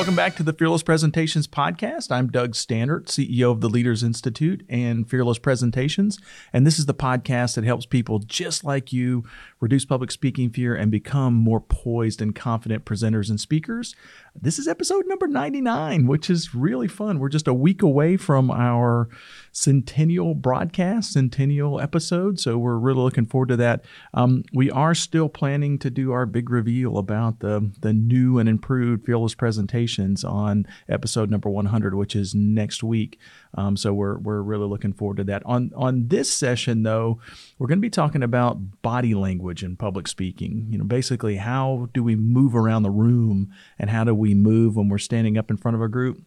Welcome back to the Fearless Presentations Podcast. I'm Doug Staneart, CEO of the Leaders Institute and Fearless Presentations. And this is the podcast that helps people just like you reduce public speaking fear and become more poised and confident presenters and speakers. This is episode number 99, which is really fun. We're just a week away from our centennial broadcast, centennial episode. So we're really looking forward to that. Um, we are still planning to do our big reveal about the, the new and improved Fearless presentations on episode number 100, which is next week. Um, so we're, we're really looking forward to that. On, on this session, though, we're going to be talking about body language and public speaking. You know, basically, how do we move around the room and how do we move when we're standing up in front of a group?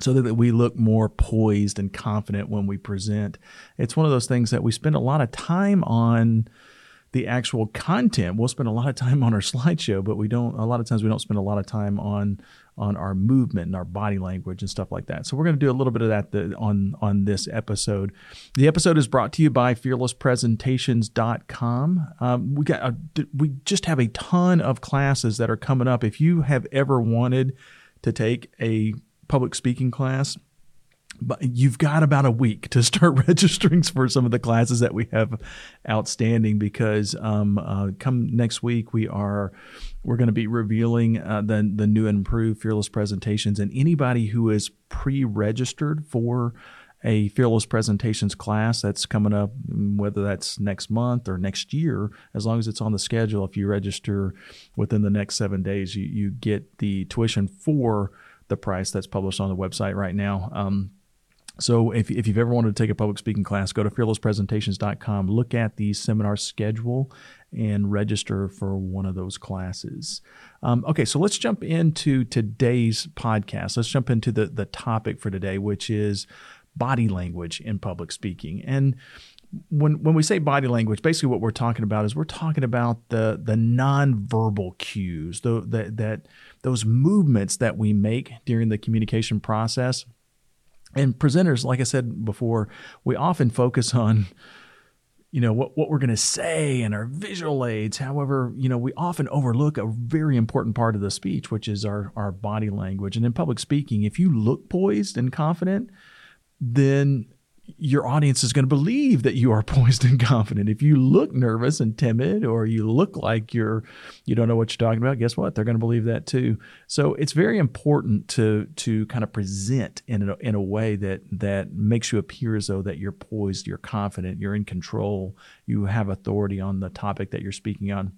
so that we look more poised and confident when we present. It's one of those things that we spend a lot of time on the actual content. We'll spend a lot of time on our slideshow, but we don't a lot of times we don't spend a lot of time on on our movement and our body language and stuff like that. So we're going to do a little bit of that the, on on this episode. The episode is brought to you by fearlesspresentations.com. Um, we got a, we just have a ton of classes that are coming up. If you have ever wanted to take a public speaking class, but you've got about a week to start registering for some of the classes that we have outstanding because um, uh, come next week we are we're going to be revealing uh, the the new and improved fearless presentations. And anybody who is pre-registered for a fearless presentations class that's coming up whether that's next month or next year as long as it's on the schedule if you register within the next seven days you, you get the tuition for the price that's published on the website right now. Um, so if, if you've ever wanted to take a public speaking class, go to fearlesspresentations.com, look at the seminar schedule, and register for one of those classes. Um, okay, so let's jump into today's podcast. Let's jump into the, the topic for today, which is body language in public speaking. And when when we say body language, basically what we're talking about is we're talking about the the nonverbal cues, the, the that those movements that we make during the communication process and presenters, like I said before, we often focus on you know what, what we're going to say and our visual aids. However you know we often overlook a very important part of the speech which is our our body language. And in public speaking if you look poised and confident then your audience is going to believe that you are poised and confident. If you look nervous and timid or you look like you're you don't know what you're talking about, guess what? They're going to believe that too. So it's very important to to kind of present in a, in a way that that makes you appear as though that you're poised, you're confident, you're in control, you have authority on the topic that you're speaking on.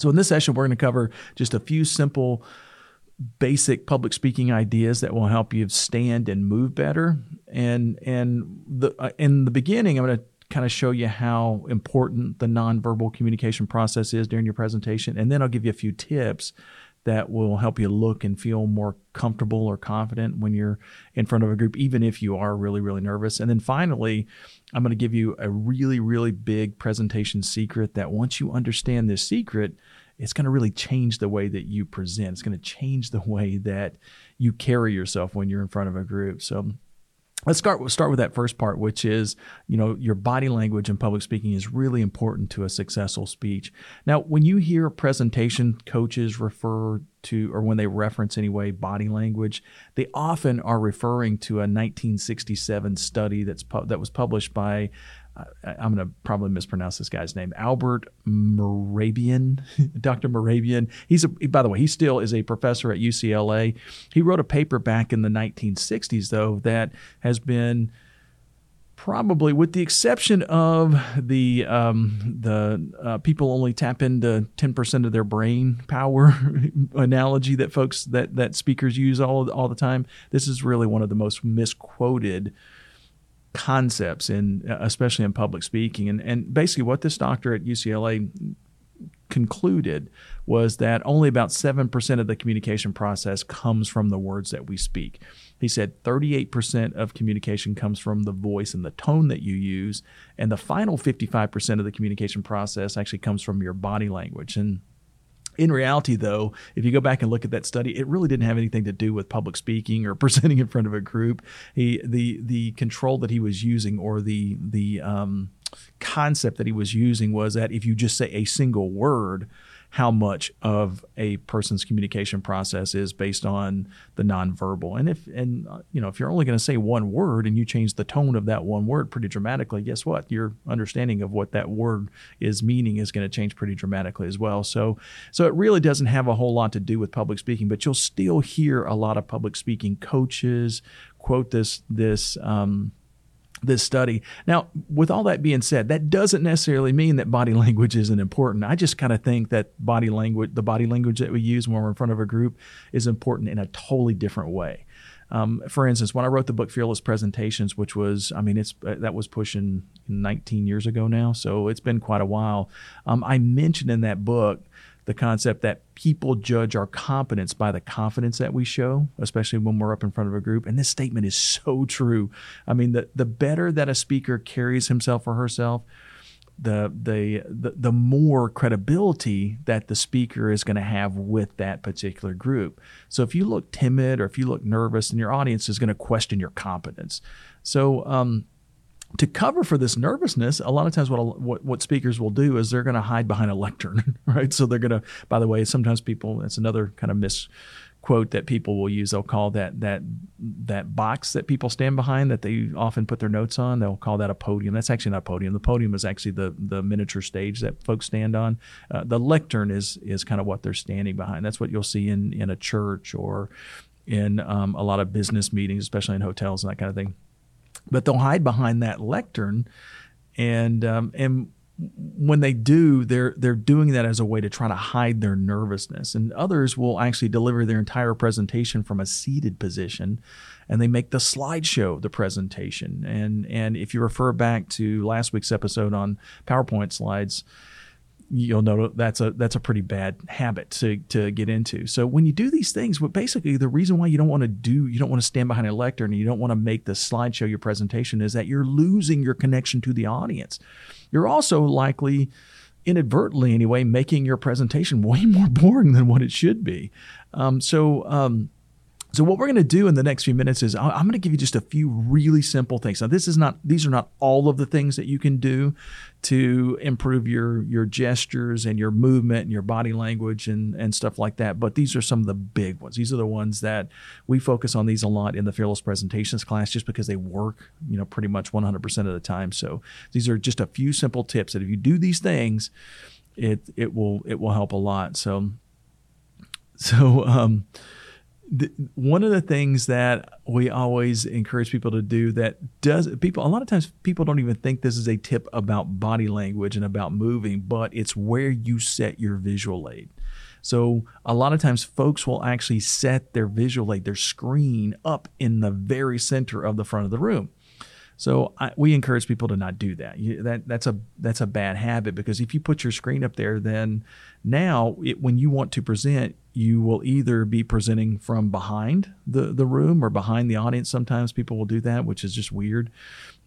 So in this session we're going to cover just a few simple basic public speaking ideas that will help you stand and move better. And and the uh, in the beginning, I'm going to kind of show you how important the nonverbal communication process is during your presentation, and then I'll give you a few tips that will help you look and feel more comfortable or confident when you're in front of a group, even if you are really, really nervous. And then finally, I'm going to give you a really, really big presentation secret that once you understand this secret, it's going to really change the way that you present. It's going to change the way that you carry yourself when you're in front of a group. So let's start start with that first part which is you know your body language in public speaking is really important to a successful speech. Now when you hear presentation coaches refer to or when they reference anyway body language they often are referring to a 1967 study that's that was published by I'm going to probably mispronounce this guy's name, Albert Mehrabian, Dr. Mehrabian. He's a, by the way, he still is a professor at UCLA. He wrote a paper back in the 1960s, though, that has been probably, with the exception of the um, the uh, people only tap into 10% of their brain power analogy that folks that that speakers use all all the time. This is really one of the most misquoted concepts in uh, especially in public speaking and and basically what this doctor at UCLA concluded was that only about 7% of the communication process comes from the words that we speak. He said 38% of communication comes from the voice and the tone that you use, and the final 55% of the communication process actually comes from your body language. And in reality, though, if you go back and look at that study, it really didn't have anything to do with public speaking or presenting in front of a group. He the the control that he was using or the the um, concept that he was using was that if you just say a single word, how much of a person's communication process is based on the nonverbal. And if and uh, you know if you're only going to say one word and you change the tone of that one word pretty dramatically, guess what? Your understanding of what that word is meaning is going to change pretty dramatically as well. So so it really doesn't have a whole lot to do with public speaking, but you'll still hear a lot of public speaking coaches quote this this um, this study. Now, with all that being said, that doesn't necessarily mean that body language isn't important. I just kind of think that body language, the body language that we use when we're in front of a group, is important in a totally different way. Um, for instance, when I wrote the book Fearless Presentations, which was, I mean, it's uh, that was pushing 19 years ago now, so it's been quite a while. Um, I mentioned in that book the concept that people judge our competence by the confidence that we show, especially when we're up in front of a group. And this statement is so true. I mean, the, the better that a speaker carries himself or herself, the, the the the more credibility that the speaker is going to have with that particular group. So if you look timid or if you look nervous, and your audience is going to question your competence. So um, to cover for this nervousness, a lot of times what, what, what speakers will do is they're going to hide behind a lectern, right? So they're going to. By the way, sometimes people. It's another kind of misquote that people will use. They'll call that that that box that people stand behind that they often put their notes on. They'll call that a podium. That's actually not a podium. The podium is actually the the miniature stage that folks stand on. Uh, the lectern is is kind of what they're standing behind. That's what you'll see in in a church or in um, a lot of business meetings, especially in hotels and that kind of thing but they'll hide behind that lectern, and um, and when they do, they're they're doing that as a way to try to hide their nervousness. And others will actually deliver their entire presentation from a seated position, and they make the slideshow the presentation. And and if you refer back to last week's episode on PowerPoint slides, you'll know that's a that's a pretty bad habit to to get into. So when you do these things, but basically the reason why you don't want to do you don't want to stand behind a lectern and you don't want to make the slideshow your presentation is that you're losing your connection to the audience. You're also likely inadvertently anyway making your presentation way more boring than what it should be. Um, so um, so what we're going to do in the next few minutes is I'm going to give you just a few really simple things. Now this is not these are not all of the things that you can do to improve your your gestures and your movement and your body language and and stuff like that, but these are some of the big ones. These are the ones that we focus on these a lot in the fearless presentations class just because they work, you know, pretty much 100% of the time. So these are just a few simple tips that if you do these things, it it will it will help a lot. So so um the, one of the things that we always encourage people to do that does people a lot of times people don't even think this is a tip about body language and about moving but it's where you set your visual aid. So a lot of times folks will actually set their visual aid their screen up in the very center of the front of the room so I, we encourage people to not do that. You, that that's a that's a bad habit because if you put your screen up there, then now it, when you want to present, you will either be presenting from behind the the room or behind the audience. Sometimes people will do that, which is just weird.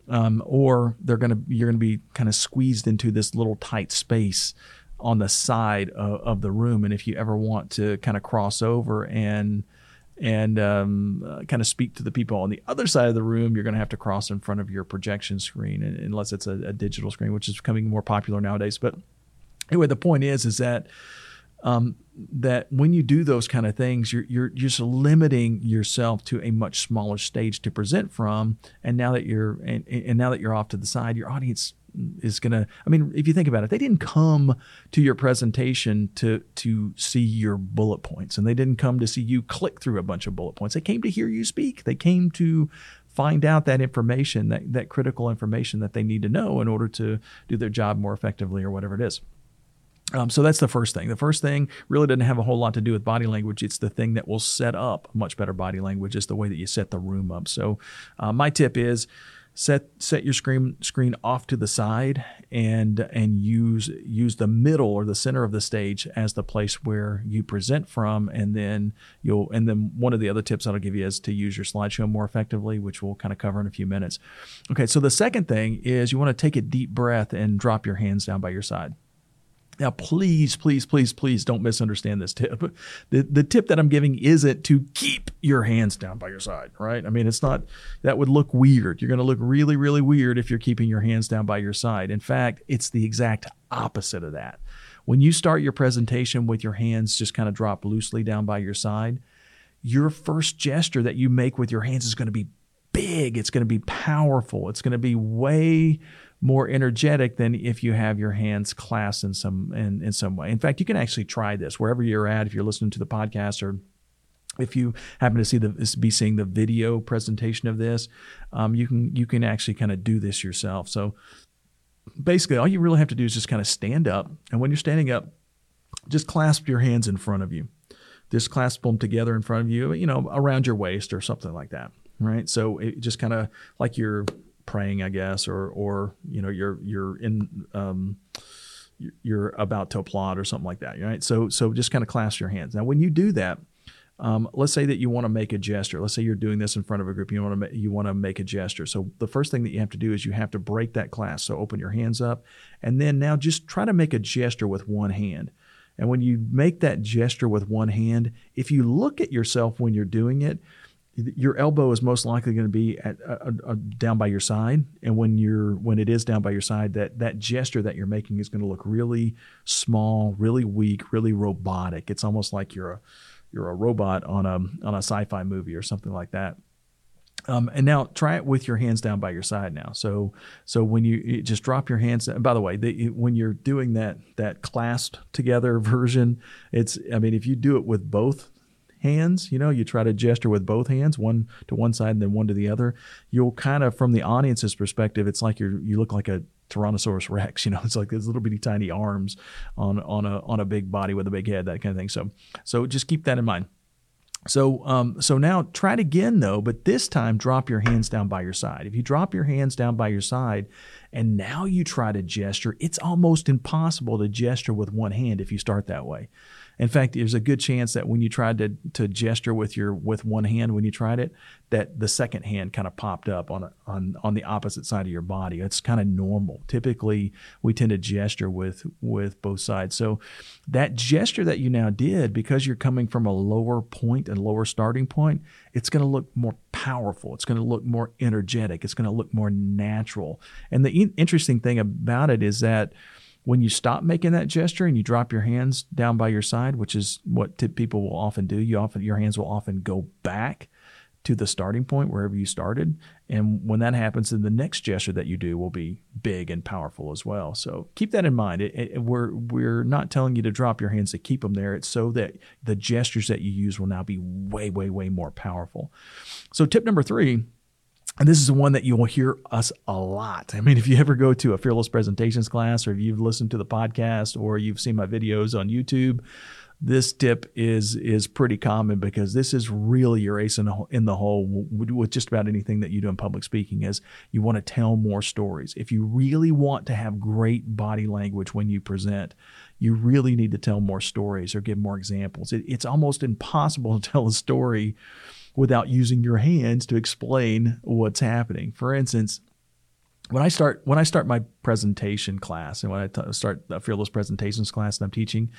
Um, or they're gonna you're gonna be kind of squeezed into this little tight space on the side of, of the room. And if you ever want to kind of cross over and and um, uh, kind of speak to the people on the other side of the room, you're going to have to cross in front of your projection screen, unless it's a, a, digital screen, which is becoming more popular nowadays. But anyway, the point is, is that um, that when you do those kind of things, you're you're just limiting yourself to a much smaller stage to present from. And now that you're and, and now that you're off to the side, your audience is going to i mean if you think about it they didn't come to your presentation to to see your bullet points and they didn't come to see you click through a bunch of bullet points they came to hear you speak they came to find out that information that that critical information that they need to know in order to do their job more effectively or whatever it is um, so that's the first thing. The first thing really doesn't have a whole lot to do with body language. It's the thing that will set up much better body language. Is the way that you set the room up. So uh, my tip is set set your screen screen off to the side and and use use the middle or the center of the stage as the place where you present from and then you'll and then one of the other tips I'll give you is to use your slideshow more effectively which we'll kind of cover in a few minutes. Okay, so the second thing is you want to take a deep breath and drop your hands down by your side. Now, please, please, please, please don't misunderstand this tip. The, the tip that I'm giving isn't to keep your hands down by your side, right? I mean, it's not, that would look weird. You're going to look really, really weird if you're keeping your hands down by your side. In fact, it's the exact opposite of that. When you start your presentation with your hands just kind of drop loosely down by your side, your first gesture that you make with your hands is going to be big. It's going to be powerful. It's going to be way more energetic than if you have your hands clasped in some in, in some way. In fact, you can actually try this wherever you're at. If you're listening to the podcast or if you happen to see the be seeing the video presentation of this, um, you can you can actually kind of do this yourself. So basically, all you really have to do is just kind of stand up, and when you're standing up, just clasp your hands in front of you. Just clasp them together in front of you, you know, around your waist or something like that. Right. So it just kind of like you're praying, I guess, or or you know you're you're in um, you're about to applaud or something like that, right? So so just kind of clasp your hands. Now, when you do that, um, let's say that you want to make a gesture. Let's say you're doing this in front of a group. You want to ma- you want to make a gesture. So the first thing that you have to do is you have to break that clasp. So open your hands up, and then now just try to make a gesture with one hand. And when you make that gesture with one hand, if you look at yourself when you're doing it, your elbow is most likely going to be at down by your side and when you're when it is down by your side that that gesture that you're making is going to look really small really weak really robotic it's almost like you're a you're a robot on a on a sci-fi movie or something like that um, and now try it with your hands down by your side now. So so when you, you just drop your hands. by the way, the, when you're doing that that clasped together version, it's I mean if you do it with both hands, you know, you try to gesture with both hands, one to one side and then one to the other, you'll kind of, from the audience's perspective, it's like you're, you look like a Tyrannosaurus Rex. You know, it's like those little bitty tiny arms on on a on a big body with a big head, that kind of thing. So so just keep that in mind. So um, so now try it again though, but this time drop your hands down by your side. If you drop your hands down by your side, and now you try to gesture, it's almost impossible to gesture with one hand if you start that way. In fact, there's a good chance that when you tried to, to gesture with your with one hand when you tried it, that the second hand kind of popped up on a, on on the opposite side of your body. It's kind of normal. Typically, we tend to gesture with with both sides. So that gesture that you now did, because you're coming from a lower point and lower starting point, it's going to look more powerful. It's going to look more energetic. It's going to look more natural. And the interesting thing about it is that when you stop making that gesture and you drop your hands down by your side, which is what people will often do, you often your hands will often go back to the starting point wherever you started. And when that happens, then the next gesture that you do will be big and powerful as well. So keep that in mind. It, it, we're we're not telling you to drop your hands to keep them there. It's so that the gestures that you use will now be way way way more powerful. So tip number three and this is one that you will hear us a lot. I mean, if you ever go to a Fearless Presentations class, or if you've listened to the podcast, or you've seen my videos on YouTube, this tip is is pretty common because this is really your ace in the, in the hole with just about anything that you do in public speaking is you want to tell more stories. If you really want to have great body language when you present, you really need to tell more stories or give more examples. It, it's almost impossible to tell a story without using your hands to explain what's happening. For instance, when I start when I start my presentation class and when I t- start a fearless presentations class that I'm teaching,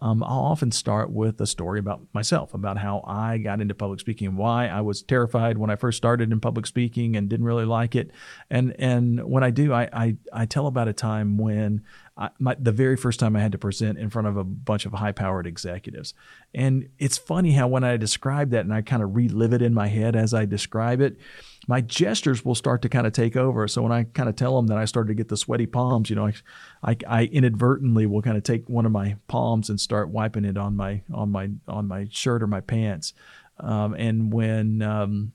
um, I'll often start with a story about myself, about how I got into public speaking, and why I was terrified when I first started in public speaking and didn't really like it, and and when I do, I I, I tell about a time when I, my, the very first time I had to present in front of a bunch of high powered executives. And it's funny how when I describe that and I kind of relive it in my head as I describe it, my gestures will start to kind of take over. So when I kind of tell them that I started to get the sweaty palms, you know, I, I, I inadvertently will kind of take one of my palms and start wiping it on my on my on my shirt or my pants. Um, and when um,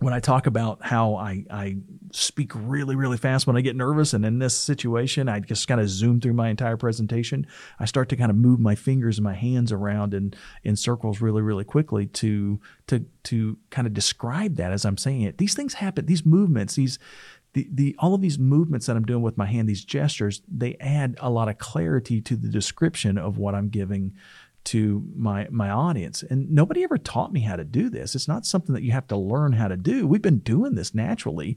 when I talk about how I, I speak really, really fast when I get nervous, and in this situation, I just kind of zoom through my entire presentation. I start to kind of move my fingers and my hands around in, in circles really, really quickly to to to kind of describe that as I'm saying it. These things happen. These movements, these the, the all of these movements that I'm doing with my hand, these gestures, they add a lot of clarity to the description of what I'm giving to my my audience. And nobody ever taught me how to do this. It's not something that you have to learn how to do. We've been doing this naturally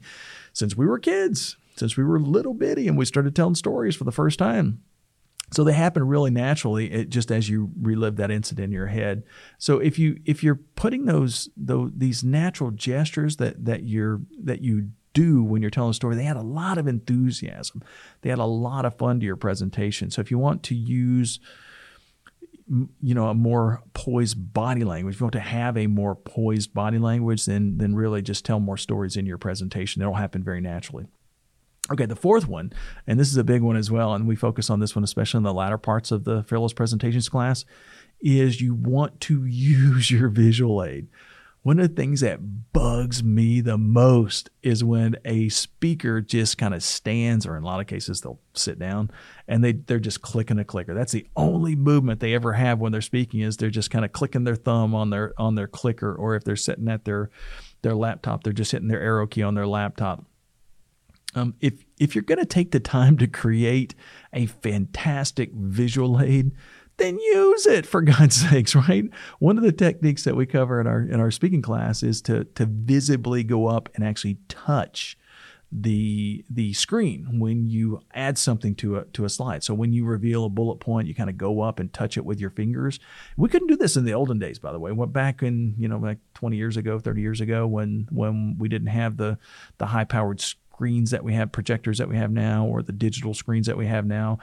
since we were kids, since we were little bitty and we started telling stories for the first time. So they happen really naturally, it, just as you relive that incident in your head. So if you if you're putting those those these natural gestures that that you're that you do when you're telling a story, they add a lot of enthusiasm. They add a lot of fun to your presentation. So if you want to use you know a more poised body language. If you want to have a more poised body language then then really just tell more stories in your presentation. It'll happen very naturally. Okay the fourth one and this is a big one as well and we focus on this one especially in the latter parts of the fearless presentations class is you want to use your visual aid one of the things that bugs me the most is when a speaker just kind of stands, or in a lot of cases, they'll sit down and they, they're just clicking a clicker. That's the only movement they ever have when they're speaking is they're just kind of clicking their thumb on their on their clicker, or if they're sitting at their their laptop, they're just hitting their arrow key on their laptop. Um, if if you're going to take the time to create a fantastic visual aid, then use it for God's sakes, right? One of the techniques that we cover in our in our speaking class is to to visibly go up and actually touch the the screen when you add something to a to a slide. So when you reveal a bullet point, you kind of go up and touch it with your fingers. We couldn't do this in the olden days, by the way. Went back in you know like 20 years ago, 30 years ago when when we didn't have the the high powered screens that we have, projectors that we have now, or the digital screens that we have now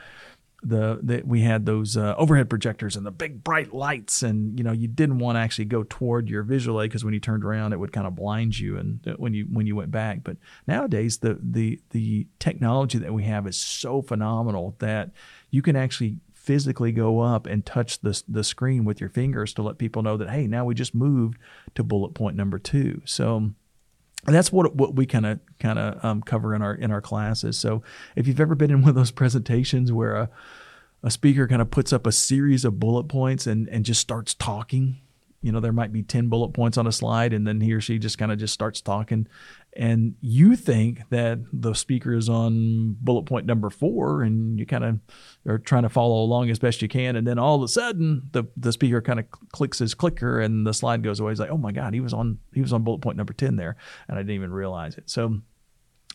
the, that we had those uh, overhead projectors and the big bright lights. And you know you didn't want to actually go toward your visual aid because when you turned around it would kind of blind you and when you when you went back. But nowadays the the the technology that we have is so phenomenal that you can actually physically go up and touch the the screen with your fingers to let people know that hey now we just moved to bullet point number 2 so and that's what what we kind of kind of um, cover in our in our classes. So if you've ever been in one of those presentations where a a speaker kind of puts up a series of bullet points and and just starts talking, you know, there might be ten bullet points on a slide, and then he or she just kind of just starts talking, and you think that the speaker is on bullet point number four and you kind of are trying to follow along as best you can and then all of a sudden the, the speaker kind of clicks his clicker and the slide goes away. He's like oh my god he was on he was on bullet point number 10 there and i didn't even realize it. So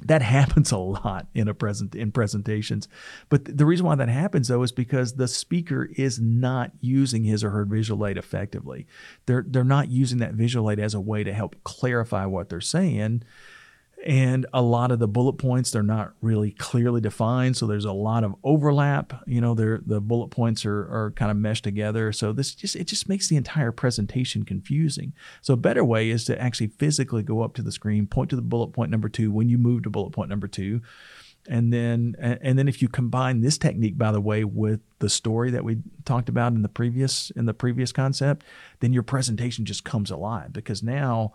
that happens a lot in a present in presentations. But the reason why that happens though is because the speaker is not using his or her visual aid effectively. They're they're not using that visual aid as a way to help clarify what they're saying and a lot of the bullet points they're not really clearly defined so there's a lot of overlap you know the bullet points are, are kind of meshed together. So this just it just makes the entire presentation confusing. So a better way is to actually physically go up to the screen point to the bullet point number two when you move to bullet point number two. And then and then if you combine this technique by the way with the story that we talked about in the previous in the previous concept then your presentation just comes alive because now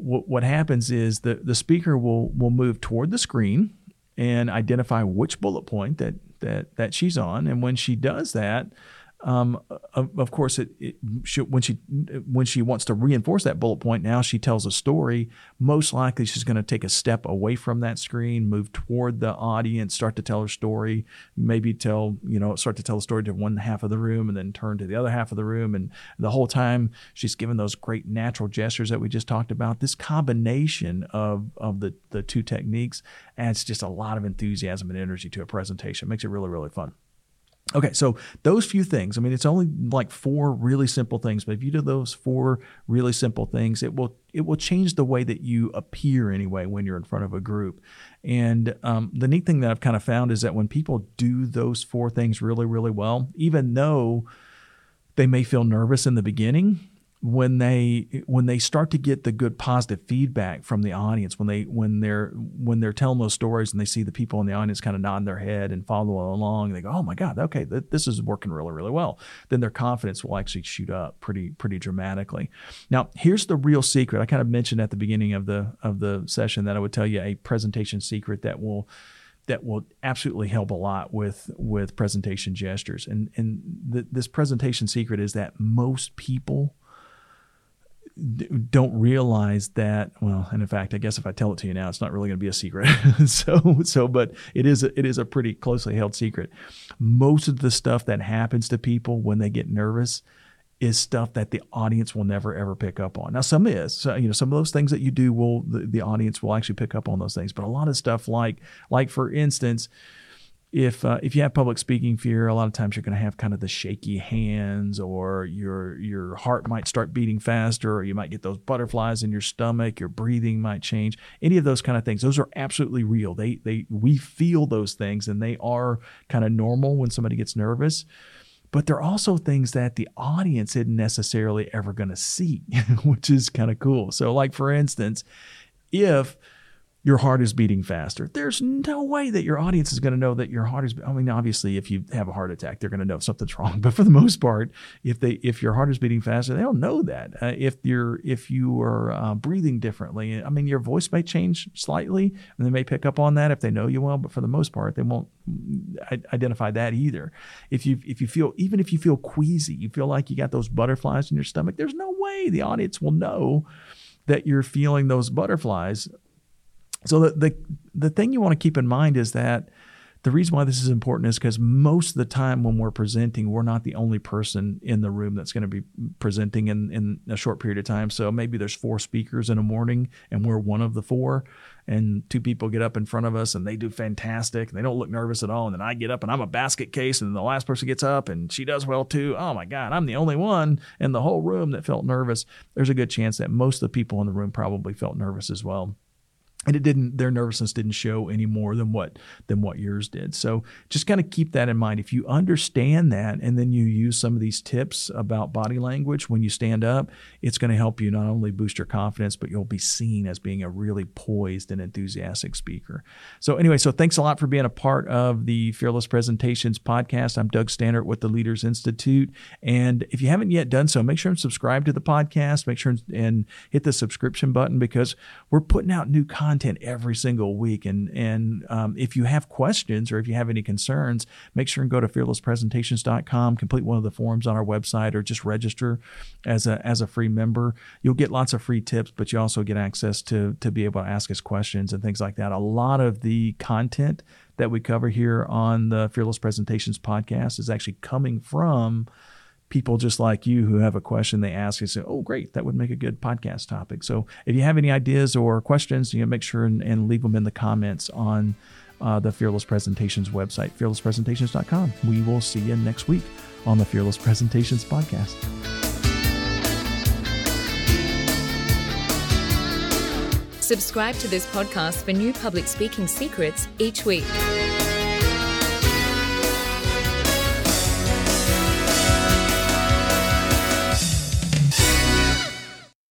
what, what happens is the, the speaker will, will move toward the screen and identify which bullet point that, that, that she's on. And when she does that, um, of, of, course, it, it she, when she when she wants to reinforce that bullet point, now she tells a story. Most likely, she's going to take a step away from that screen, move toward the audience, start to tell her story. Maybe tell you know start to tell the story to one half of the room, and then turn to the other half of the room. And the whole time, she's given those great natural gestures that we just talked about. This combination of of the the two techniques adds just a lot of enthusiasm and energy to a presentation. Makes it really really fun. Okay, so those few things. I mean, it's only like four really simple things, but if you do those four really simple things, it will it will change the way that you appear anyway when you're in front of a group. And um, the neat thing that I've kind of found is that when people do those four things really, really well, even though they may feel nervous in the beginning, when they when they start to get the good positive feedback from the audience when they when they're when they're telling those stories and they see the people in the audience kind of nodding their head and follow along they go oh my god okay th- this is working really really well then their confidence will actually shoot up pretty pretty dramatically. Now here's the real secret. I kind of mentioned at the beginning of the of the session that i would tell you a presentation secret that will that will absolutely help a lot with with presentation gestures. And and the, this presentation secret is that most people don't realize that well and in fact i guess if i tell it to you now it's not really going to be a secret so so but it is a, it is a pretty closely held secret most of the stuff that happens to people when they get nervous is stuff that the audience will never ever pick up on. Now, some is, so, you know, some of those things that you do will the, the audience will actually pick up on those things. But a lot of stuff, like like for instance, if uh, if you have public speaking fear, a lot of times you're going to have kind of the shaky hands, or your your heart might start beating faster, or you might get those butterflies in your stomach. Your breathing might change. Any of those kind of things, those are absolutely real. They they we feel those things, and they are kind of normal when somebody gets nervous. But they're also things that the audience isn't necessarily ever going to see, which is kind of cool. So, like for instance, if your heart is beating faster. There's no way that your audience is going to know that your heart is. I mean, obviously, if you have a heart attack, they're going to know something's wrong. But for the most part, if they if your heart is beating faster, they don't know that. Uh, if you're if you are uh, breathing differently, I mean, your voice may change slightly, and they may pick up on that if they know you well. But for the most part, they won't identify that either. If you if you feel even if you feel queasy, you feel like you got those butterflies in your stomach. There's no way the audience will know that you're feeling those butterflies so the, the the thing you want to keep in mind is that the reason why this is important is because most of the time when we're presenting, we're not the only person in the room that's going to be presenting in, in a short period of time. So maybe there's four speakers in a morning and we're one of the four. And two people get up in front of us and they do fantastic. And they don't look nervous at all. And then I get up and I'm a basket case. And then the last person gets up and she does well too. Oh my God, I'm the only one in the whole room that felt nervous. There's a good chance that most of the people in the room probably felt nervous as well and it didn't their nervousness didn't show any more than what than what yours did. So just kind of keep that in mind. If you understand that and then you use some of these tips about body language when you stand up it's going to help you not only boost your confidence but you'll be seen as being a really poised and enthusiastic speaker. So anyway so thanks a lot for being a part of the fearless presentations podcast. I'm doug staneart with the leaders institute. And if you haven't yet done so make sure and subscribe to the podcast. Make sure and hit the subscription button because we're putting out new content content every single week. And and um, if you have questions or if you have any concerns, make sure and go to fearlesspresentations.com, complete one of the forms on our website, or just register as a as a free member. You'll get lots of free tips, but you also get access to to be able to ask us questions and things like that. A lot of the content that we cover here on the Fearless Presentations podcast is actually coming from people just like you who have a question they ask you say oh great that would make a good podcast topic. So if you have any ideas or questions you know make sure and, and leave them in the comments on uh, the fearless presentations website fearlesspresentations.com we will see you next week on the fearless presentations podcast. Subscribe to this podcast for new public speaking secrets each week